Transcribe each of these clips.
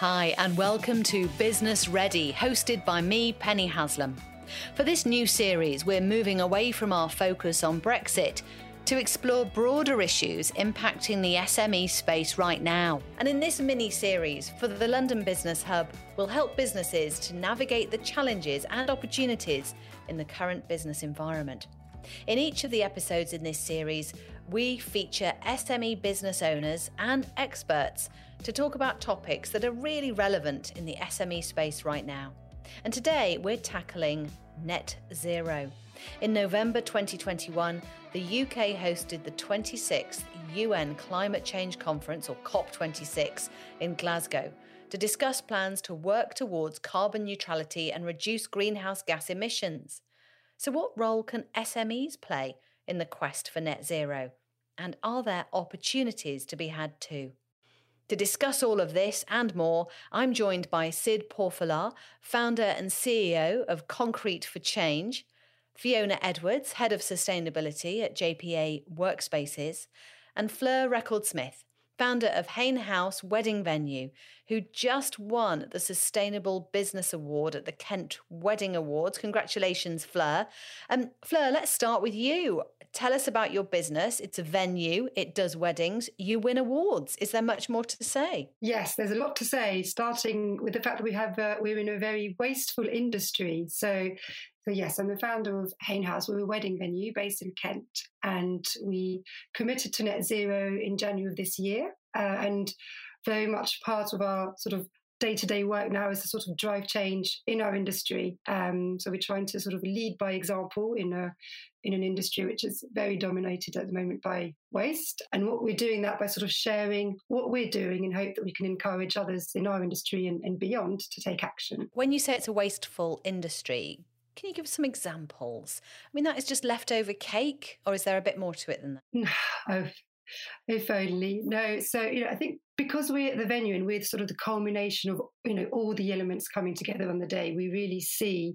Hi, and welcome to Business Ready, hosted by me, Penny Haslam. For this new series, we're moving away from our focus on Brexit to explore broader issues impacting the SME space right now. And in this mini series for the London Business Hub, we'll help businesses to navigate the challenges and opportunities in the current business environment. In each of the episodes in this series, we feature SME business owners and experts to talk about topics that are really relevant in the SME space right now. And today we're tackling net zero. In November 2021, the UK hosted the 26th UN Climate Change Conference, or COP26, in Glasgow to discuss plans to work towards carbon neutrality and reduce greenhouse gas emissions. So, what role can SMEs play in the quest for net zero? And are there opportunities to be had too? To discuss all of this and more, I'm joined by Sid Pourfalah, founder and CEO of Concrete for Change, Fiona Edwards, head of sustainability at JPA Workspaces, and Fleur Record Smith, founder of Hayne House Wedding Venue, who just won the Sustainable Business Award at the Kent Wedding Awards. Congratulations, Fleur. Um, Fleur, let's start with you. Tell us about your business. It's a venue, it does weddings, you win awards. Is there much more to say? Yes, there's a lot to say, starting with the fact that we have uh, we're in a very wasteful industry. So so yes, I'm the founder of Hayne House. We're a wedding venue based in Kent, and we committed to net zero in January of this year. Uh, and very much part of our sort of day to day work now is to sort of drive change in our industry. Um, so we're trying to sort of lead by example in a in an industry which is very dominated at the moment by waste. And what we're doing that by sort of sharing what we're doing in hope that we can encourage others in our industry and, and beyond to take action. When you say it's a wasteful industry, can you give some examples? I mean, that is just leftover cake, or is there a bit more to it than that? if only. No, so you know, I think because we're at the venue and we're sort of the culmination of you know all the elements coming together on the day, we really see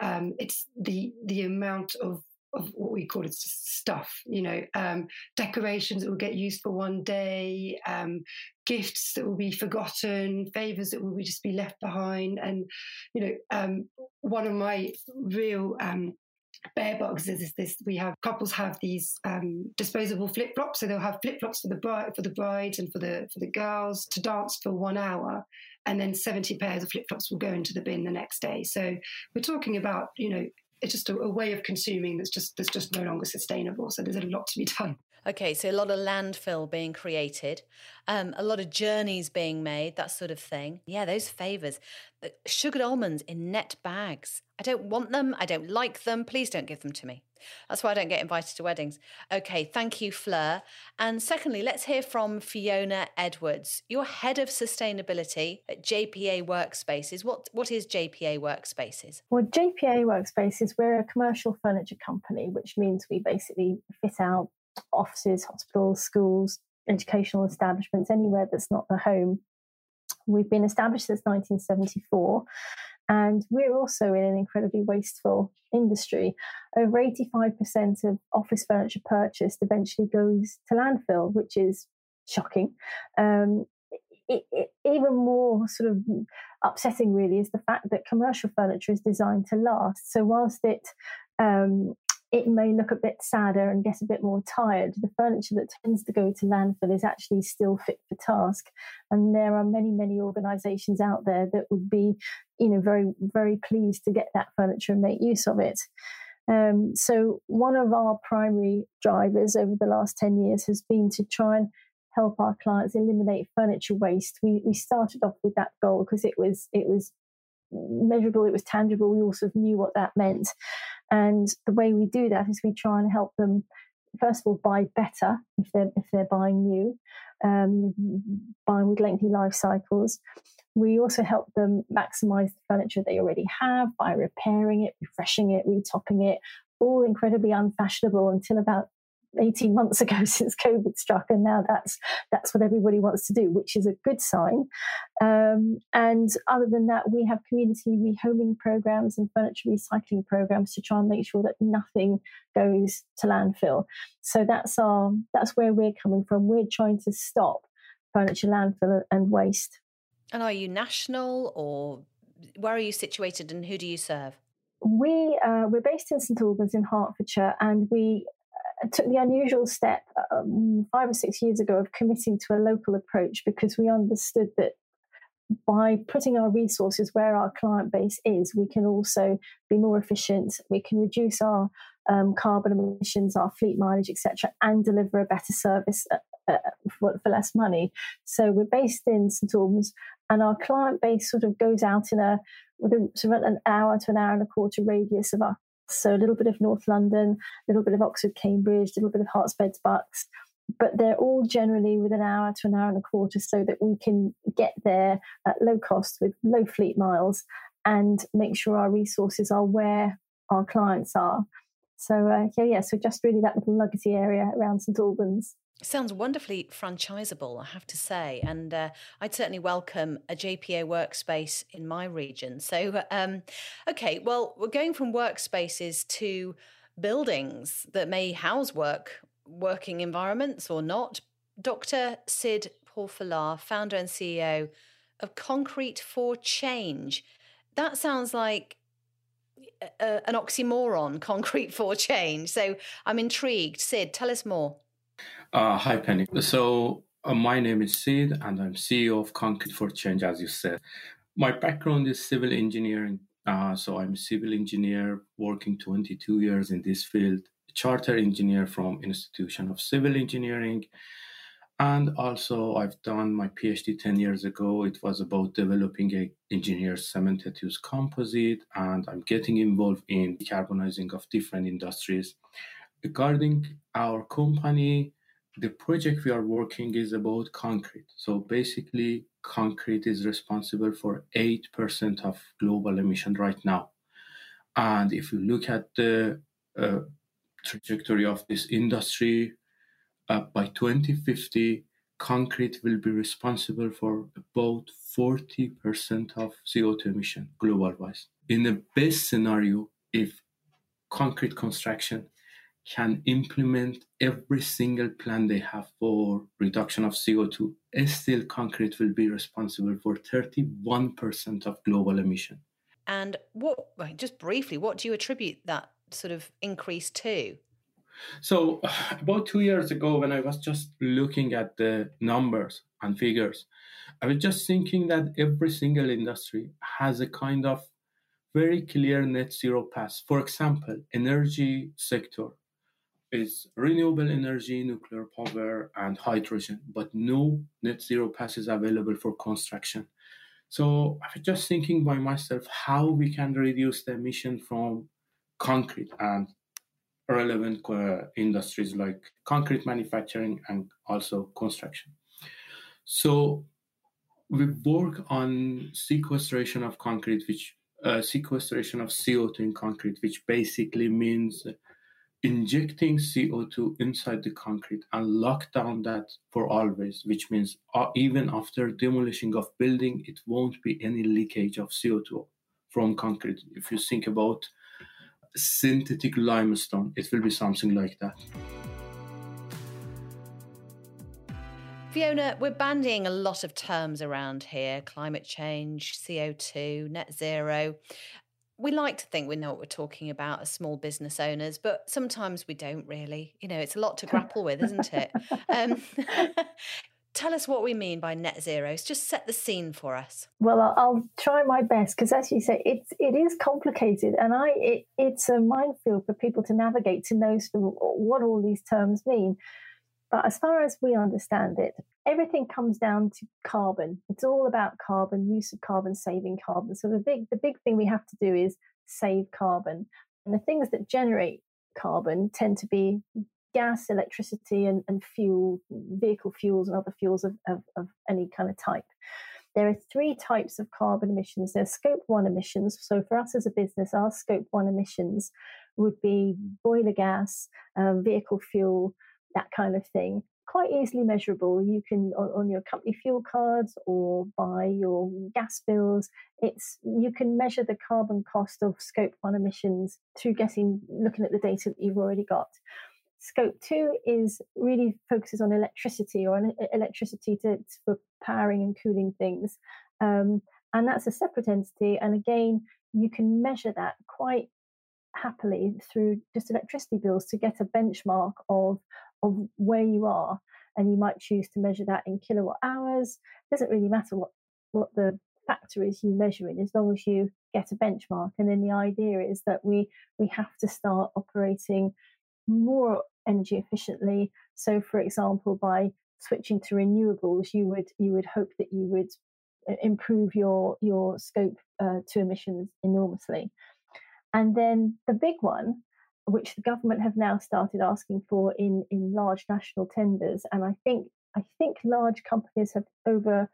um, it's the the amount of of what we call it stuff, you know, um, decorations that will get used for one day, um, gifts that will be forgotten, favors that will just be left behind. And, you know, um, one of my real um, bear is, is this we have couples have these um, disposable flip flops so they'll have flip flops for the bride for the brides and for the for the girls to dance for one hour. And then 70 pairs of flip flops will go into the bin the next day. So we're talking about you know it's just a, a way of consuming that's just that's just no longer sustainable so there's a lot to be done Okay, so a lot of landfill being created, um, a lot of journeys being made, that sort of thing. Yeah, those favours. Sugared almonds in net bags. I don't want them. I don't like them. Please don't give them to me. That's why I don't get invited to weddings. Okay, thank you, Fleur. And secondly, let's hear from Fiona Edwards. You're head of sustainability at JPA Workspaces. What, what is JPA Workspaces? Well, JPA Workspaces, we're a commercial furniture company, which means we basically fit out offices, hospitals, schools, educational establishments, anywhere that's not the home. We've been established since 1974 and we're also in an incredibly wasteful industry. Over 85% of office furniture purchased eventually goes to landfill, which is shocking. Um, it, it, even more sort of upsetting, really, is the fact that commercial furniture is designed to last. So, whilst it um, it may look a bit sadder and get a bit more tired. The furniture that tends to go to landfill is actually still fit for task. And there are many, many organizations out there that would be, you know, very, very pleased to get that furniture and make use of it. Um, so one of our primary drivers over the last 10 years has been to try and help our clients eliminate furniture waste. We, we started off with that goal because it was, it was measurable, it was tangible. We also knew what that meant. And the way we do that is we try and help them first of all buy better if they're if they're buying new, um, buying with lengthy life cycles. We also help them maximize the furniture they already have by repairing it, refreshing it, retopping it, all incredibly unfashionable until about 18 months ago since COVID struck, and now that's that's what everybody wants to do, which is a good sign. Um, and other than that, we have community rehoming programs and furniture recycling programs to try and make sure that nothing goes to landfill. So that's our that's where we're coming from. We're trying to stop furniture landfill and waste. And are you national or where are you situated and who do you serve? We uh, we're based in St Albans in Hertfordshire, and we took the unusual step um, five or six years ago of committing to a local approach because we understood that by putting our resources where our client base is, we can also be more efficient. We can reduce our um, carbon emissions, our fleet mileage, etc., and deliver a better service uh, uh, for, for, less money. So we're based in St Albans, and our client base sort of goes out in a with a, sort of an hour to an hour and a quarter radius of us. So a little bit of North London, a little bit of Oxford, Cambridge, a little bit of Herts, Beds, Bucks, but they're all generally within an hour to an hour and a quarter so that we can get there at low cost with low fleet miles and make sure our resources are where our clients are. So, uh, yeah, yeah, so just really that little nuggety area around St Albans. Sounds wonderfully franchisable, I have to say. And uh, I'd certainly welcome a JPA workspace in my region. So, um, okay, well, we're going from workspaces to buildings that may house work, working environments or not. Dr. Sid Pourfalah, founder and CEO of Concrete for Change. That sounds like a, an oxymoron, concrete for change. So I'm intrigued. Sid, tell us more. Uh, hi, Penny. So, uh, my name is Sid, and I'm CEO of Concrete for Change, as you said. My background is civil engineering. Uh, so, I'm a civil engineer working 22 years in this field, charter engineer from Institution of Civil Engineering. And also, I've done my PhD 10 years ago. It was about developing a engineered cementitious composite, and I'm getting involved in decarbonizing of different industries. Regarding our company, the project we are working is about concrete. So basically, concrete is responsible for 8% of global emission right now. And if you look at the uh, trajectory of this industry, uh, by 2050, concrete will be responsible for about 40% of CO2 emission global wise. In the best scenario, if concrete construction can implement every single plan they have for reduction of CO2, still concrete will be responsible for 31% of global emission. And what, just briefly, what do you attribute that sort of increase to? So, about two years ago, when I was just looking at the numbers and figures, I was just thinking that every single industry has a kind of very clear net zero path. For example, energy sector is renewable energy, nuclear power, and hydrogen, but no net zero pass is available for construction. So I was just thinking by myself how we can reduce the emission from concrete and relevant uh, industries like concrete manufacturing and also construction. So we work on sequestration of concrete, which uh, sequestration of CO2 in concrete, which basically means injecting CO2 inside the concrete and lock down that for always, which means uh, even after demolishing of building, it won't be any leakage of CO2 from concrete. If you think about synthetic limestone, it will be something like that. Fiona, we're bandying a lot of terms around here climate change, CO2, net zero we like to think we know what we're talking about as small business owners, but sometimes we don't really. You know, it's a lot to grapple with, isn't it? Um, tell us what we mean by net zeros. Just set the scene for us. Well, I'll, I'll try my best because, as you say, it's it is complicated, and I it, it's a minefield for people to navigate to know what all these terms mean. But as far as we understand it, everything comes down to carbon. It's all about carbon, use of carbon, saving carbon. So the big the big thing we have to do is save carbon. And the things that generate carbon tend to be gas, electricity, and, and fuel, vehicle fuels, and other fuels of, of, of any kind of type. There are three types of carbon emissions. There's scope one emissions. So for us as a business, our scope one emissions would be boiler gas, uh, vehicle fuel, that kind of thing quite easily measurable. You can on, on, your company fuel cards or by your gas bills. It's you can measure the carbon cost of scope one emissions through getting looking at the data that you've already got. Scope two is really focuses on electricity or electricity to, for powering and cooling things. Um, and that's a separate entity. And again, you can measure that quite happily through just electricity bills to get a benchmark of, of where you are. And you might choose to measure that in kilowatt hours. It doesn't really matter what, what the factor is you measure in as long as you get a benchmark. And then the idea is that we we have to start operating more energy efficiently. So, for example, by switching to renewables, you would you would hope that you would uh, improve your your scope uh, two emissions enormously. And then the big one, which the government have now started asking for in in large national tenders, and I think I think large companies have over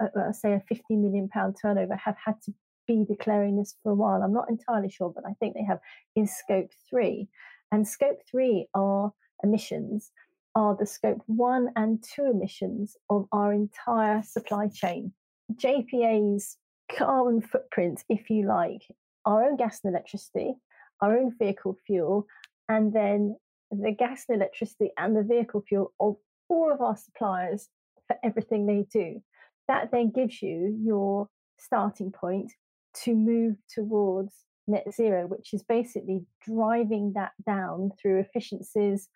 uh, uh say a 50 million pound turnover have had to be declaring this for a while. I'm not entirely sure, but I think they have is scope three. And scope three are emissions, are the scope one and two emissions of our entire supply chain. JPA's carbon footprint, if you like, our own gas and electricity, our own vehicle fuel, and then the gas and electricity and the vehicle fuel of all of our suppliers for everything they do. That then gives you your starting point to move towards net zero, which is basically driving that down through efficiencies,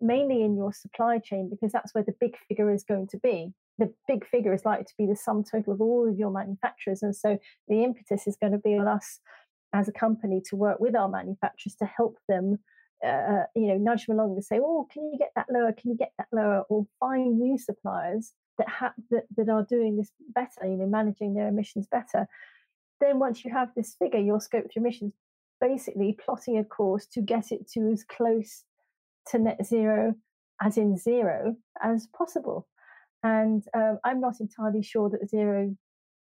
mainly in your supply chain, because that's where the big figure is going to be. The big figure is likely to be the sum total of all of your manufacturers. And so the impetus is going to be on us as a company to work with our manufacturers to help them. Uh, you know, nudge them along and say, "Oh, can you get that lower? Can you get that lower?" Or find new suppliers that have that, that are doing this better. You know, managing their emissions better then once you have this figure, your scope three emissions, basically plotting a course to get it to as close to net zero, as in zero, as possible. And um, I'm not entirely sure that zero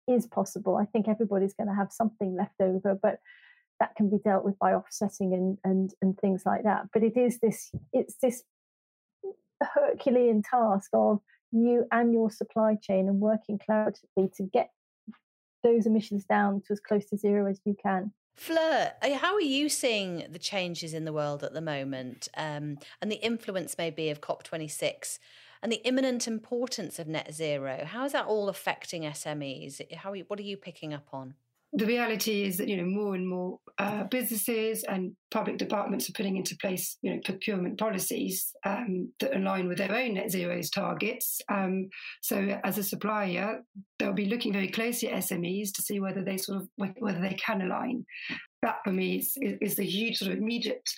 is possible. I think everybody's going to have something left over, but that can be dealt with by offsetting and and and things like that. But it is this it's this Herculean task of you and your supply chain and working collaboratively to get those emissions down to as close to zero as you can. Fleur, how are you seeing the changes in the world at the moment um, and the influence maybe of COP26 and the imminent importance of net zero? How is that all affecting SMEs? How, what are you picking up on? The reality is that you know more and more uh, businesses and public departments are putting into place you know procurement policies um, that align with their own net zero's targets. Um, so as a supplier, they'll be looking very closely at SMEs to see whether they sort of whether they can align. That for me is, is the huge sort of immediate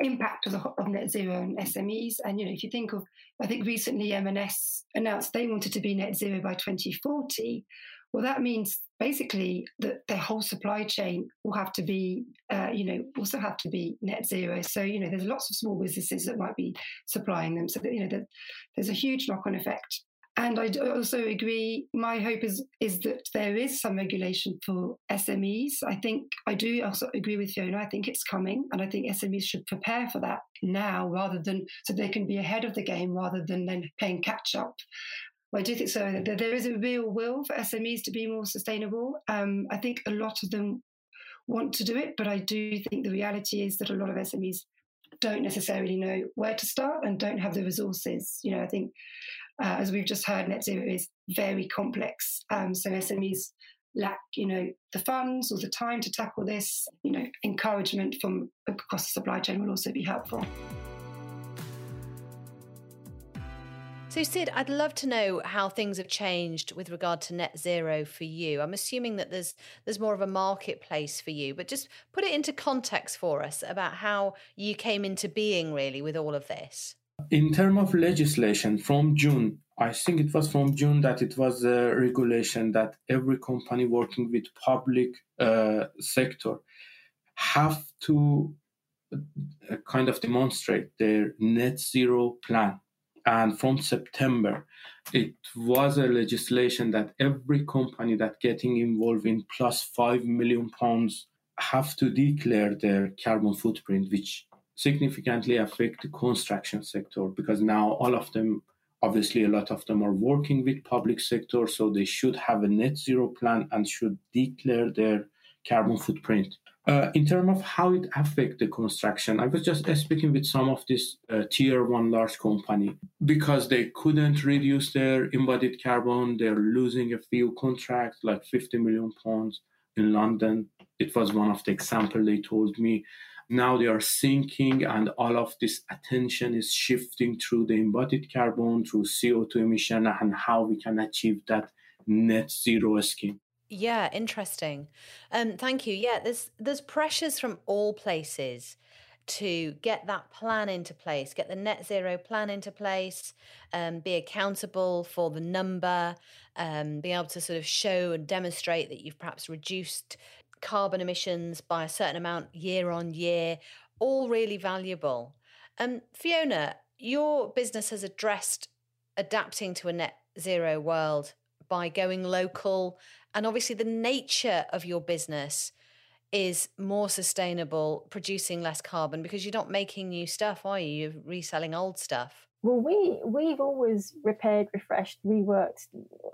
impact of, the, of net zero and SMEs. And you know, if you think of, I think recently M&S announced they wanted to be net zero by 2040. Well, that means basically that their whole supply chain will have to be, uh, you know, also have to be net zero. So, you know, there's lots of small businesses that might be supplying them. So, that, you know, there's a huge knock on effect. And I also agree. My hope is is that there is some regulation for SMEs. I think I do also agree with Fiona. I think it's coming, and I think SMEs should prepare for that now, rather than so they can be ahead of the game, rather than then playing catch up. I do think so. There is a real will for SMEs to be more sustainable. Um, I think a lot of them want to do it, but I do think the reality is that a lot of SMEs don't necessarily know where to start and don't have the resources. You know, I think uh, as we've just heard, net zero is very complex. Um, so SMEs lack, you know, the funds or the time to tackle this. You know, encouragement from across the supply chain will also be helpful. So, Sid, I'd love to know how things have changed with regard to net zero for you. I'm assuming that there's there's more of a marketplace for you, but just put it into context for us about how you came into being really with all of this. In terms of legislation, from June, I think it was from June that it was a regulation that every company working with public uh, sector have to uh, kind of demonstrate their net zero plan and from september it was a legislation that every company that getting involved in plus 5 million pounds have to declare their carbon footprint which significantly affect the construction sector because now all of them obviously a lot of them are working with public sector so they should have a net zero plan and should declare their carbon footprint Uh, in terms of how it affects the construction, I was just speaking with some of this uh, tier one large company because they couldn't reduce their embodied carbon. They're losing a few contracts, like 50 million pounds in London. It was one of the example they told me. Now they are sinking, and all of this attention is shifting through the embodied carbon, through CO2 emission, and how we can achieve that net zero scheme. Yeah, interesting. Um, thank you. Yeah, there's there's pressures from all places to get that plan into place, get the net zero plan into place, um, be accountable for the number, um, be able to sort of show and demonstrate that you've perhaps reduced carbon emissions by a certain amount year on year, all really valuable. Um, Fiona, your business has addressed adapting to a net zero world by going local and obviously, the nature of your business is more sustainable, producing less carbon because you're not making new stuff, are you? You're reselling old stuff. Well, we we've always repaired, refreshed, reworked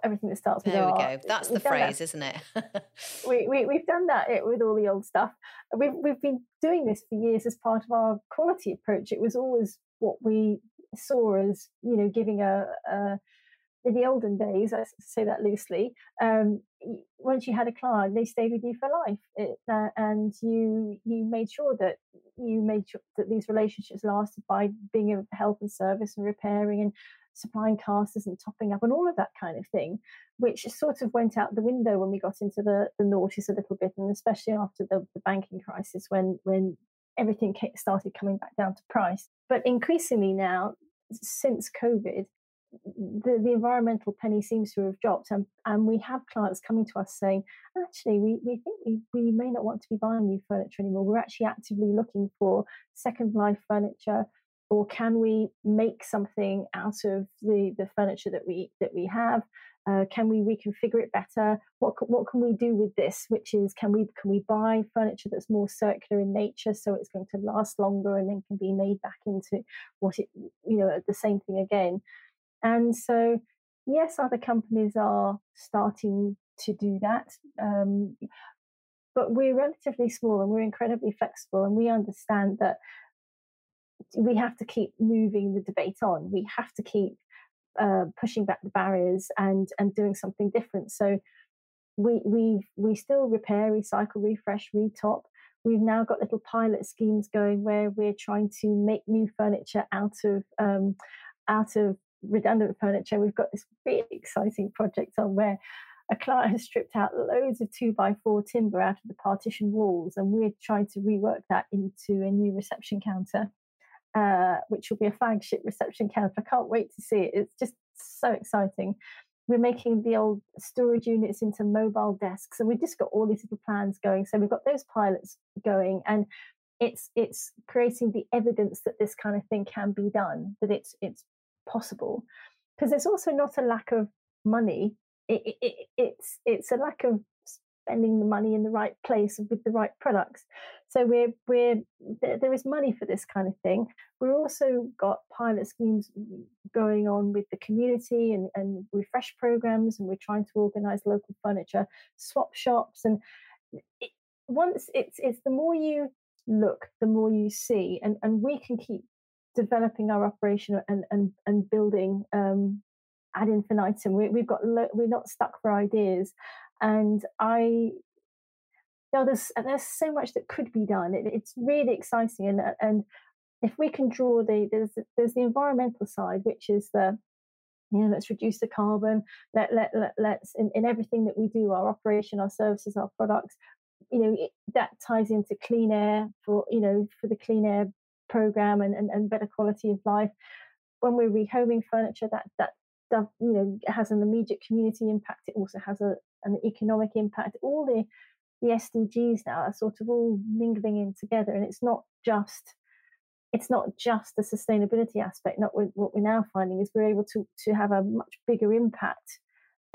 everything that starts with there we go. That's the phrase, that. isn't it? we, we we've done that with all the old stuff. We've we've been doing this for years as part of our quality approach. It was always what we saw as you know giving a, a in the olden days, I say that loosely, um, once you had a client, they stayed with you for life, it, uh, and you you made sure that you made sure that these relationships lasted by being a help and service and repairing and supplying casters and topping up and all of that kind of thing, which sort of went out the window when we got into the the noughties a little bit, and especially after the, the banking crisis when when everything started coming back down to price. But increasingly now, since COVID, the, the environmental penny seems to have dropped and, and we have clients coming to us saying actually we, we think we, we may not want to be buying new furniture anymore. We're actually actively looking for second life furniture or can we make something out of the, the furniture that we that we have? Uh, can we reconfigure it better? What what can we do with this which is can we can we buy furniture that's more circular in nature so it's going to last longer and then can be made back into what it you know the same thing again and so, yes, other companies are starting to do that. Um, but we're relatively small and we're incredibly flexible, and we understand that we have to keep moving the debate on. We have to keep uh, pushing back the barriers and and doing something different. So we we we still repair, recycle, refresh, retop. We've now got little pilot schemes going where we're trying to make new furniture out of um, out of redundant furniture, we've got this really exciting project on where a client has stripped out loads of two by four timber out of the partition walls, and we're trying to rework that into a new reception counter, uh, which will be a flagship reception counter. I can't wait to see it. It's just so exciting. We're making the old storage units into mobile desks, and we've just got all these little plans going. So we've got those pilots going, and it's it's creating the evidence that this kind of thing can be done, that it's it's possible because it's also not a lack of money. It, it, it, it's it's a lack of spending the money in the right place with the right products. So we're we're there, is money for this kind of thing. We've also got pilot schemes going on with the community and, and refresh programs and we're trying to organize local furniture swap shops and it, once it's it's the more you look the more you see and and we can keep developing our operation and and and building um, ad infinitum. We, have got lo- we're not stuck for ideas, and I. You know, there's there's so much that could be done. It, it's really exciting, and and if we can draw the there's there's the environmental side, which is the you know let's reduce the carbon. Let let, let let's in, in everything that we do, our operation, our services, our products. You know it, that ties into clean air for you know for the clean air program and, and, and better quality of life. When we're rehoming furniture, that that you know has an immediate community impact. It also has a, an economic impact. All the the SDGs now are sort of all mingling in together, and it's not just it's not just the sustainability aspect. Not what we're now finding is we're able to to have a much bigger impact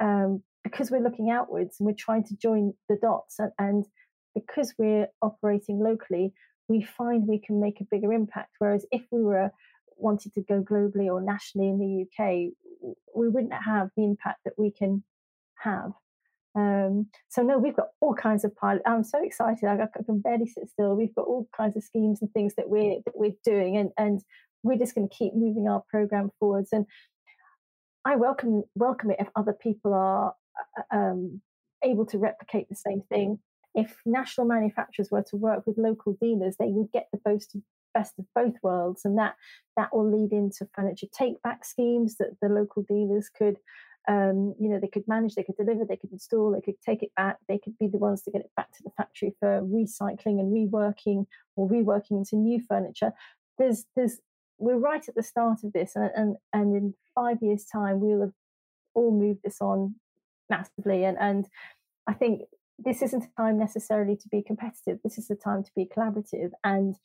um, because we're looking outwards and we're trying to join the dots, and, and because we're operating locally, we find we can make a bigger impact. Whereas if we were wanted to go globally or nationally in the UK, we wouldn't have the impact that we can have. Um, so no, we've got all kinds of pilot. I'm so excited. I, can barely sit still. We've got all kinds of schemes and things that we're that we're doing, and and we're just going to keep moving our program forwards. And I welcome welcome it if other people are uh, um, able to replicate the same thing. If national manufacturers were to work with local dealers, they would get the best of, best of both worlds, and that that will lead into furniture take back schemes that the local dealers could um, you know, they could manage, they could deliver, they could install, they could take it back, they could be the ones to get it back to the factory for recycling and reworking or reworking into new furniture. There's, there's, we're right at the start of this, and and, and in five years' time, we'll have all moved this on massively. And and I think this isn't a time necessarily to be competitive. This is the time to be collaborative and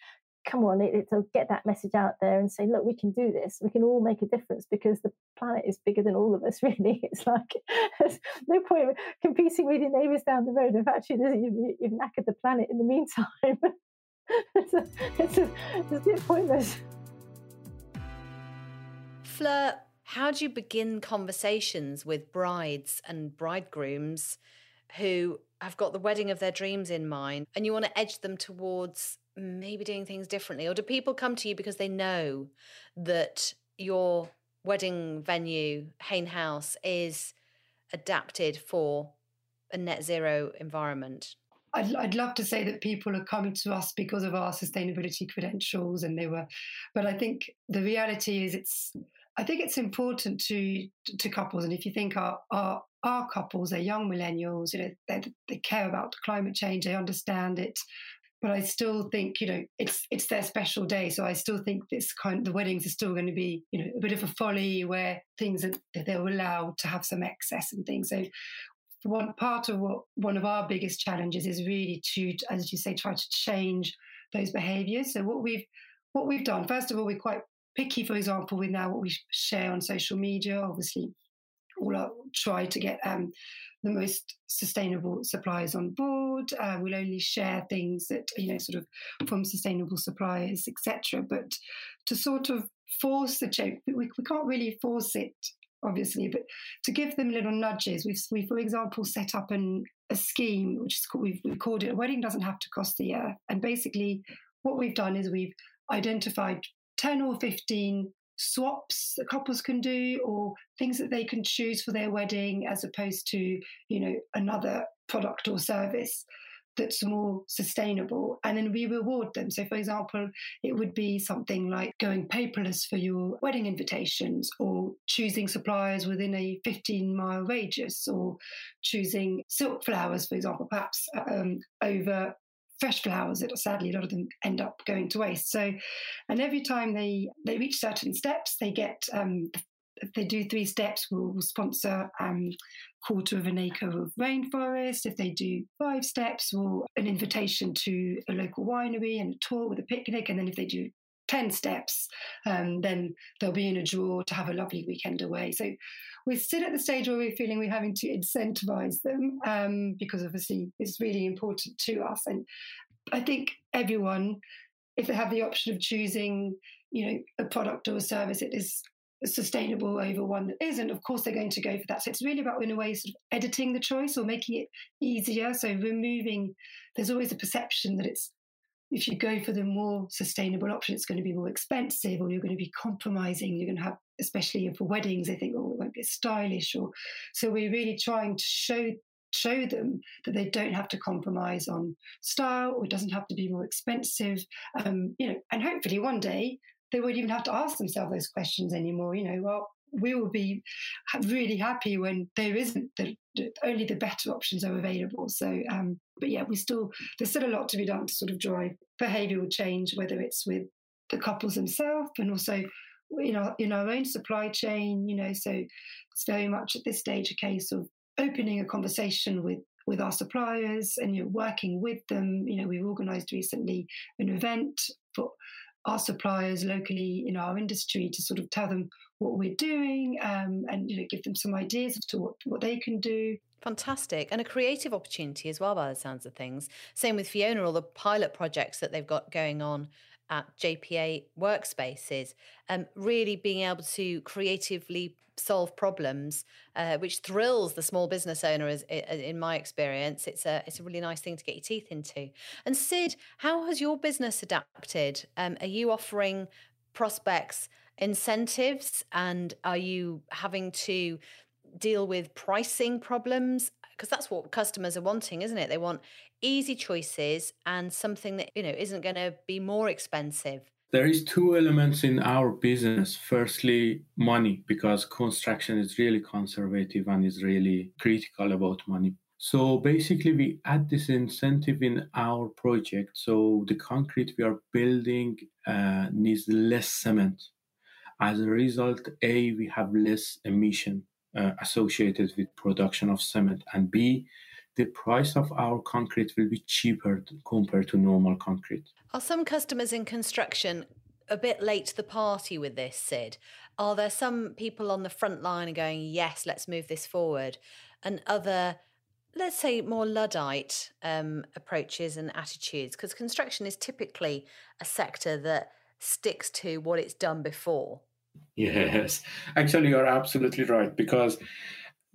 come on, it'll get that message out there and say, look, we can do this. We can all make a difference because the planet is bigger than all of us, really. It's like there's no point competing with your neighbours down the road. In fact, you, you've knackered the planet in the meantime. it's, a, it's, a, it's a bit pointless. Fleur, how do you begin conversations with brides and bridegrooms who have got the wedding of their dreams in mind and you want to edge them towards maybe doing things differently? Or do people come to you because they know that your wedding venue, Hayne House, is adapted for a net zero environment? I'd, I'd love to say that people are coming to us because of our sustainability credentials and they were, but I think the reality is it's, I think it's important to to couples, and if you think our our, our couples, they're young millennials, you know, they, they care about climate change, they understand it, but I still think you know it's it's their special day. So I still think this kind the weddings are still going to be you know a bit of a folly where things are they're allowed to have some excess and things. So one part of what one of our biggest challenges is really to as you say try to change those behaviours. So what we've what we've done first of all we're quite picky for example with now what we share on social media obviously all our, try to get um, the most sustainable suppliers on board. Uh, we'll only share things that you know, sort of from sustainable suppliers, etc. But to sort of force the change, we, we can't really force it, obviously. But to give them little nudges, we've, we, for example, set up an, a scheme which is called, we've, we've called it "A Wedding Doesn't Have to Cost the Earth," and basically what we've done is we've identified 10 or 15 swaps that couples can do or things that they can choose for their wedding as opposed to you know another product or service that's more sustainable and then we reward them. So for example it would be something like going paperless for your wedding invitations or choosing suppliers within a 15 mile radius or choosing silk flowers for example perhaps um, over fresh flowers that sadly a lot of them end up going to waste. So, and every time they they reach certain steps, they get um, if they do three steps, we'll sponsor um, quarter of an acre of rainforest. If they do five steps, we'll an invitation to a local winery and a tour with a picnic. And then if they do 10 steps, um, then they'll be in a draw to have a lovely weekend away. So we're still at the stage where we're feeling we're having to incentivize them um, because obviously it's really important to us. And I think everyone, if they have the option of choosing, you know, a product or a service that is sustainable over one that isn't, of course they're going to go for that. So it's really about, in a way, sort of editing the choice or making it easier. So removing, there's always a perception that it's if you go for the more sustainable option, it's going to be more expensive, or you're going to be compromising. You're going to have especially for weddings, they think, oh, it won't be stylish. Or so we're really trying to show show them that they don't have to compromise on style or it doesn't have to be more expensive. Um, you know, and hopefully one day they won't even have to ask themselves those questions anymore. You know, well, we will be really happy when there isn't the, only the better options are available. So, um, but yeah, we still there's still a lot to be done to sort of drive behavioural change, whether it's with the couples themselves and also in our in our own supply chain, you know, so it's very much at this stage a case of opening a conversation with with our suppliers and you're working with them. You know, we've organised recently an event for our suppliers locally in our industry to sort of tell them what we're doing um, and you know give them some ideas as to what, what they can do. Fantastic. And a creative opportunity as well, by the sounds of things. Same with Fiona, all the pilot projects that they've got going on at JPA Workspaces, um, really being able to creatively solve problems, uh, which thrills the small business owner. As, in my experience, it's a it's a really nice thing to get your teeth into. And Sid, how has your business adapted? Um, are you offering prospects incentives, and are you having to deal with pricing problems? Because that's what customers are wanting, isn't it? They want easy choices and something that you know isn't going to be more expensive. There is two elements in our business. Firstly money because construction is really conservative and is really critical about money. So basically we add this incentive in our project. So the concrete we are building uh, needs less cement. As a result a we have less emission uh, associated with production of cement and b the price of our concrete will be cheaper compared to normal concrete. Are some customers in construction a bit late to the party with this, Sid? Are there some people on the front line going, yes, let's move this forward, and other, let's say, more Luddite um, approaches and attitudes? Because construction is typically a sector that sticks to what it's done before. Yes, actually, you're absolutely right because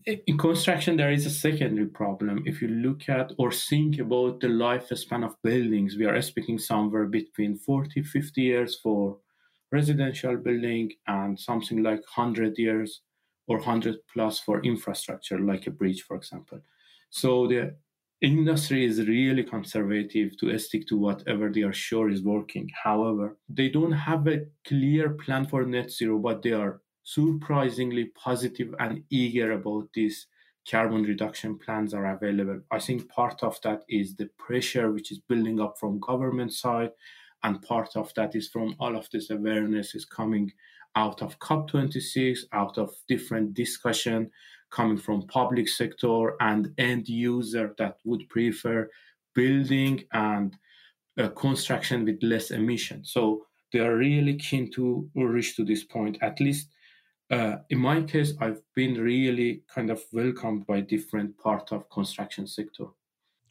in construction there is a secondary problem. If you look at or think about the lifespan of buildings we are expecting somewhere between 40 50 years for residential building and something like 100 years or 100 plus for infrastructure like a bridge for example. So the industry is really conservative to stick to whatever they are sure is working however they don't have a clear plan for net zero but they are surprisingly positive and eager about these carbon reduction plans are available. I think part of that is the pressure which is building up from government side, and part of that is from all of this awareness is coming out of COP26, out of different discussion coming from public sector and end user that would prefer building and uh, construction with less emission. So they are really keen to reach to this point. At least uh, in my case, I've been really kind of welcomed by different part of construction sector.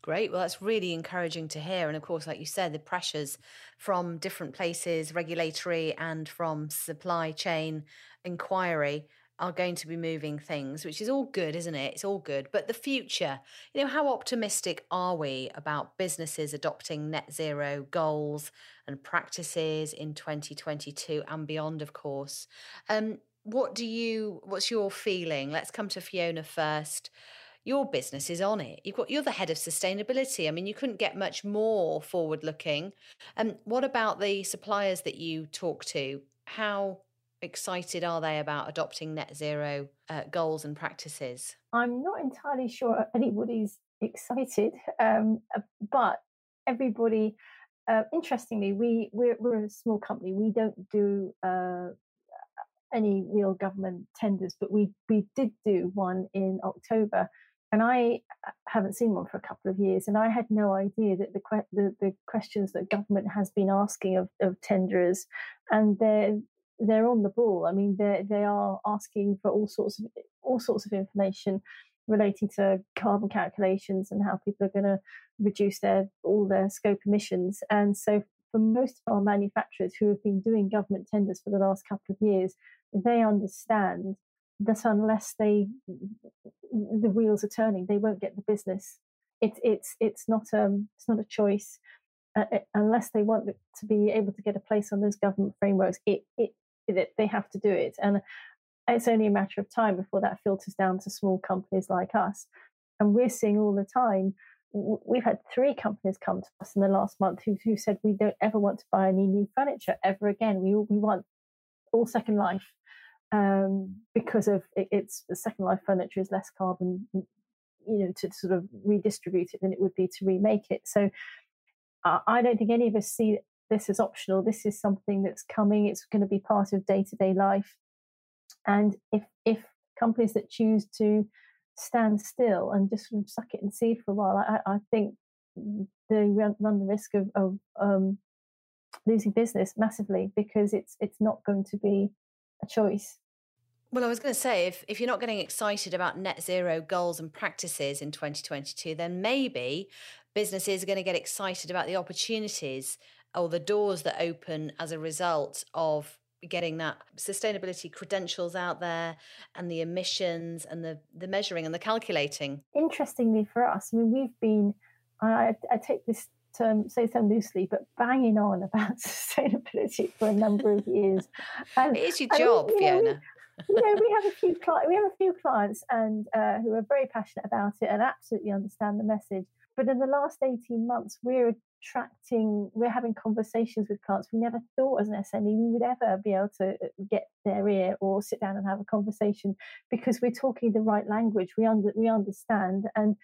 Great. Well, that's really encouraging to hear. And of course, like you said, the pressures from different places, regulatory and from supply chain inquiry are going to be moving things, which is all good, isn't it? It's all good. But the future, you know, how optimistic are we about businesses adopting net zero goals and practices in 2022 and beyond, of course? Um, what do you what's your feeling let's come to fiona first your business is on it you've got you're the head of sustainability i mean you couldn't get much more forward looking and um, what about the suppliers that you talk to how excited are they about adopting net zero uh, goals and practices? I'm not entirely sure anybody's excited um, uh, but everybody uh, interestingly we we're, we're, a small company. We don't do uh, any real government tenders, but we we did do one in October, and I uh, haven't seen one for a couple of years, and I had no idea that the the, the questions that government has been asking of, of tenderers, and they're they're on the ball. I mean, they they are asking for all sorts of all sorts of information relating to carbon calculations and how people are going to reduce their all their scope emissions. And so, for most of our manufacturers who have been doing government tenders for the last couple of years, they understand that unless they the wheels are turning, they won't get the business. It's it's it's not um it's not a choice. Uh, it, unless they want to be able to get a place on those government frameworks, it, it, it they have to do it, and it's only a matter of time before that filters down to small companies like us. And we're seeing all the time. We've had three companies come to us in the last month who, who said we don't ever want to buy any new furniture ever again. We we want all second life um, because of it, it's the second life furniture is less carbon, you know, to sort of redistribute it than it would be to remake it. So I don't think any of us see this is optional. This is something that's coming. It's going to be part of day to day life. And if if companies that choose to stand still and just sort of suck it and see for a while, I, I think they run, run the risk of, of um, losing business massively because it's it's not going to be a choice. Well, I was going to say, if, if you're not getting excited about net zero goals and practices in 2022, then maybe businesses are going to get excited about the opportunities or the doors that open as a result of getting that sustainability credentials out there and the emissions and the, the measuring and the calculating? Interestingly for us, I mean, we've been, I, I take this term, say so loosely, but banging on about sustainability for a number of years. And, it is your job, you know, Fiona. you know, we have a few cli- we have a few clients and uh, who are very passionate about it and absolutely understand the message. But in the last eighteen months, we're attracting, we're having conversations with clients we never thought as an SME we would ever be able to uh, get their ear or sit down and have a conversation because we're talking the right language. We under, we understand and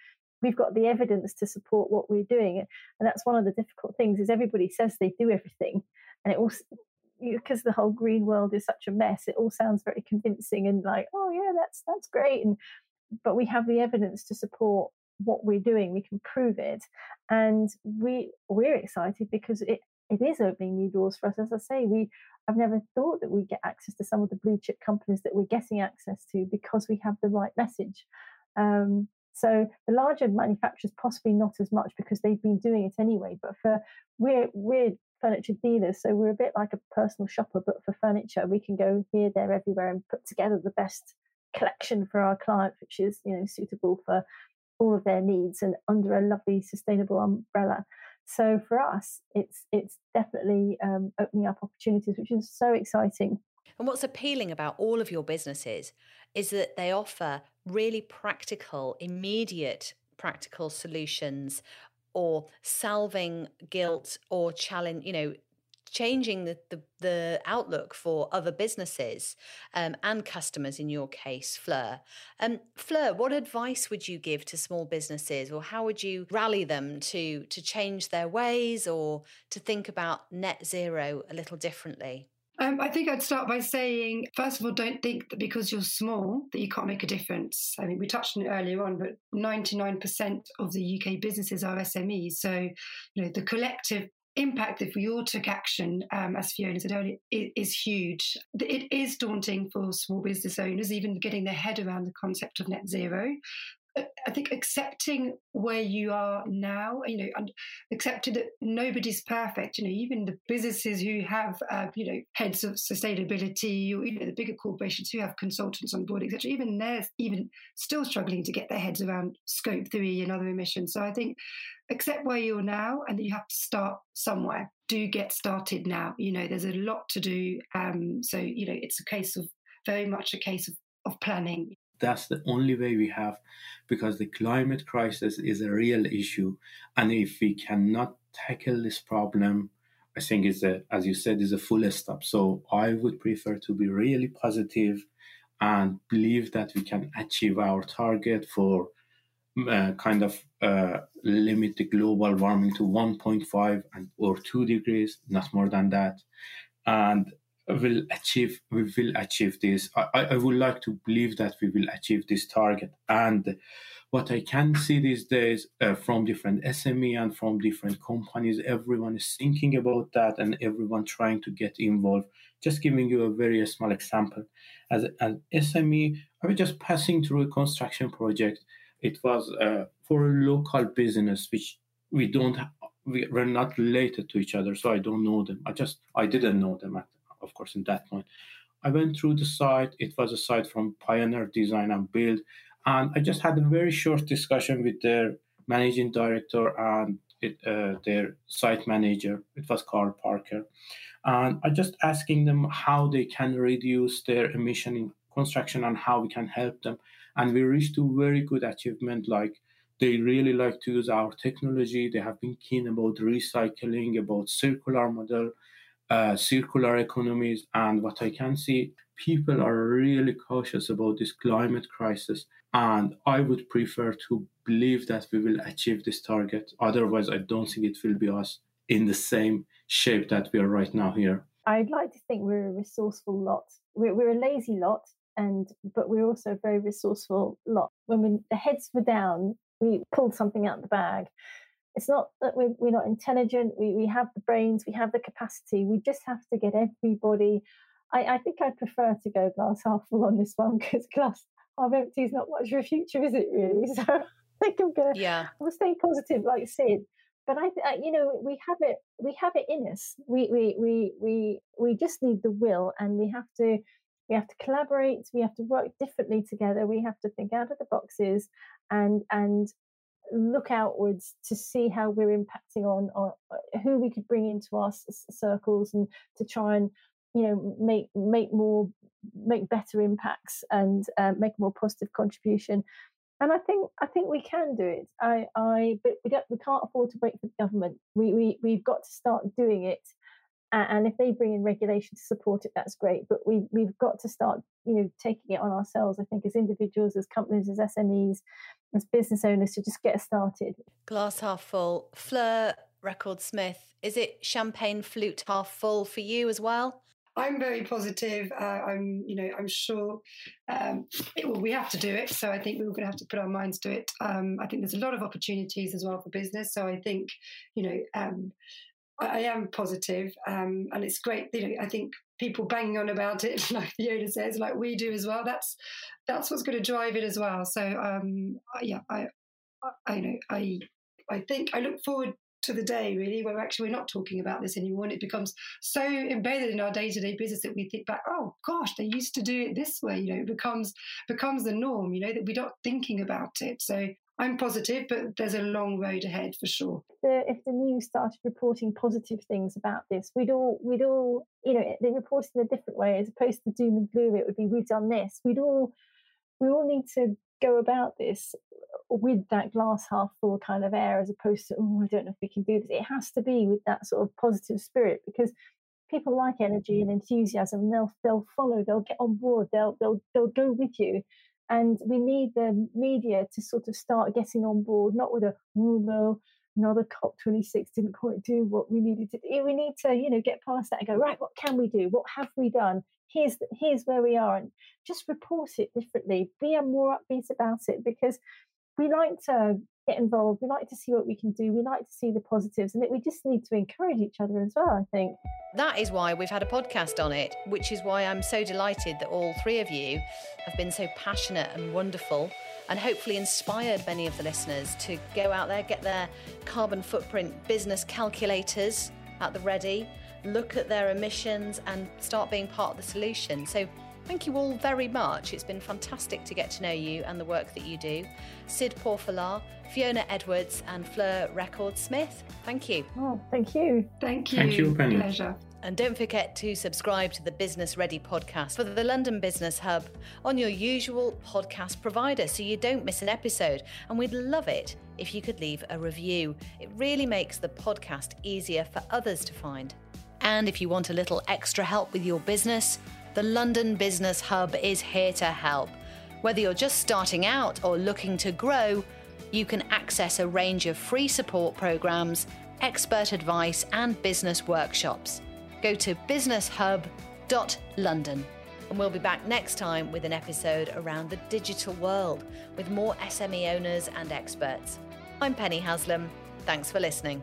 we've got the evidence to support what we're doing. And that's one of the difficult things is everybody says they do everything, and it also because the whole green world is such a mess, it all sounds very convincing and like, oh yeah, that's that's great. And but we have the evidence to support what we're doing. We can prove it, and we we're excited because it it is opening new doors for us. As I say, we I've never thought that we get access to some of the blue chip companies that we're getting access to because we have the right message. Um, so the larger manufacturers possibly not as much because they've been doing it anyway. But for we're we're furniture dealers, so we're a bit like a personal shopper, but for furniture, we can go here, there, everywhere, and put together the best collection for our client, which is you know suitable for all of their needs and under a lovely sustainable umbrella. So for us, it's it's definitely um, opening up opportunities, which is so exciting. And what's appealing about all of your businesses is that they offer really practical, immediate practical solutions or salving guilt or challenge, you know, changing the, the, the, outlook for other businesses um, and customers in your case, Fleur. Um, Fleur, what advice would you give to small businesses or how would you rally them to, to change their ways or to think about net zero a little differently? Um, I think I'd start by saying, first of all, don't think that because you're small that you can't make a difference. I mean, we touched on it earlier on, but 99% of the UK businesses are SMEs. So, you know, the collective impact if we all took action, um, as Fiona said earlier, is, is, huge. It is daunting for small business owners, even getting their head around the concept of net zero. I think accepting where you are now, you know, and accepting that nobody's perfect. You know, even the businesses who have, uh, you know, heads of sustainability, or you know, the bigger corporations who have consultants on board, etc. Even they're even still struggling to get their heads around scope three and other emissions. So I think accept where you're now, and that you have to start somewhere. Do get started now. You know, there's a lot to do. Um, so you know, it's a case of very much a case of of planning that's the only way we have because the climate crisis is a real issue and if we cannot tackle this problem i think is a as you said is a full stop so i would prefer to be really positive and believe that we can achieve our target for uh, kind of uh, limit the global warming to 1.5 and or 2 degrees not more than that. And will achieve we will achieve this. I, I would like to believe that we will achieve this target. And what i can see these days uh, from different sme and from different companies everyone is thinking about that and everyone trying to get involved. Just giving you a very small example. As an sme i was just passing through a construction project it was uh, for a local business which we don't we, we're not related to each other so i don't know them i just i didn't know them at of course, in that point. I went through the site. It was a site from Pioneer Design and Build. And I just had a very short discussion with their managing director and it, uh, their site manager. It was Carl Parker. And I just asking them how they can reduce their emission in construction and how we can help them. And we reached a very good achievement like they really like to use our technology. They have been keen about recycling, about circular model, uh, circular economies. And what I can see, people are really cautious about this climate crisis. And I would prefer to believe that we will achieve this target. Otherwise, I don't think it will be us in the same shape that we are right now here. I'd like to think we're a resourceful lot. We're, we're a lazy lot, and but we're also a very resourceful lot. When we, the heads were down, we pulled something out of the bag. It's not that we're, we're not intelligent we, we have the brains we have the capacity we just have to get everybody. I, I think i prefer to go glass half full on this one because glass half empty is not much of a future is it really? So i think i'm gonna yeah. I'll stay positive like sid but I, I, you know, we have it, we have it in us. We, we, we, we, we just need the will, and we have to, we have to collaborate. We have to work differently together. We have to think out of the boxes, and and look outwards to see how we're impacting on, on uh, who we could bring into our s- circles, and to try and you know make make more make better impacts and uh, make a more positive contribution and I think I think we can do it. I, I but we don't we can't afford to wait for the government. We we we've got to start doing it. And if they bring in regulation to support it, that's great. But we we've got to start, you know, taking it on ourselves. I think as individuals, as companies, as SMEs, as business owners, to just get started. Glass half full. Fleur Record Smith, is it champagne flute half full for you as well? I'm very positive. Uh, I'm, you know, I'm sure um, it, well, we have to do it. So I think we're going to have to put our minds to it. Um, I think there's a lot of opportunities as well for business. So I think, you know, um, I, am positive, um, and it's great. You know, I think people banging on about it, like Fiona says, like we do as well. That's that's what's going to drive it as well. So um, yeah, I, I, I know I I think I look forward to the day really where actually we're not talking about this anymore and it becomes so embedded in our day-to-day business that we think back oh gosh they used to do it this way you know it becomes becomes the norm you know that we're not thinking about it so I'm positive, but there's a long road ahead for sure. The, if the news started reporting positive things about this, we'd all, we'd all, you know, they report in a different way as opposed to doom and gloom. It would be we've done this. We'd all, we all need to go about this with that glass half full kind of air as opposed to oh i don't know if we can do this it has to be with that sort of positive spirit because people like energy and enthusiasm they'll they'll follow they'll get on board they'll they'll they'll go with you and we need the media to sort of start getting on board not with a oh no another COP26 didn't quite do what we needed to do. We need to, you know, get past that and go, right, what can we do? What have we done? Here's here's where we are. And just report it differently. Be a more upbeat about it because we like to get involved. We like to see what we can do. We like to see the positives, and it, we just need to encourage each other as well. I think that is why we've had a podcast on it, which is why I'm so delighted that all three of you have been so passionate and wonderful. And hopefully inspired many of the listeners to go out there, get their carbon footprint business calculators at the ready, look at their emissions, and start being part of the solution. So Thank you all very much. It's been fantastic to get to know you and the work that you do. Sid Pourfalah, Fiona Edwards, and Fleur Record Smith. Thank you. Oh, thank you. Thank you. Thank you, Penny. Pleasure. And don't forget to subscribe to the Business Ready podcast for the London Business Hub on your usual podcast provider so you don't miss an episode. And we'd love it if you could leave a review. It really makes the podcast easier for others to find. And if you want a little extra help with your business, the London Business Hub is here to help. Whether you're just starting out or looking to grow, you can access a range of free support programs, expert advice, and business workshops. Go to businesshub.london. And we'll be back next time with an episode around the digital world with more SME owners and experts. I'm Penny Haslam. Thanks for listening.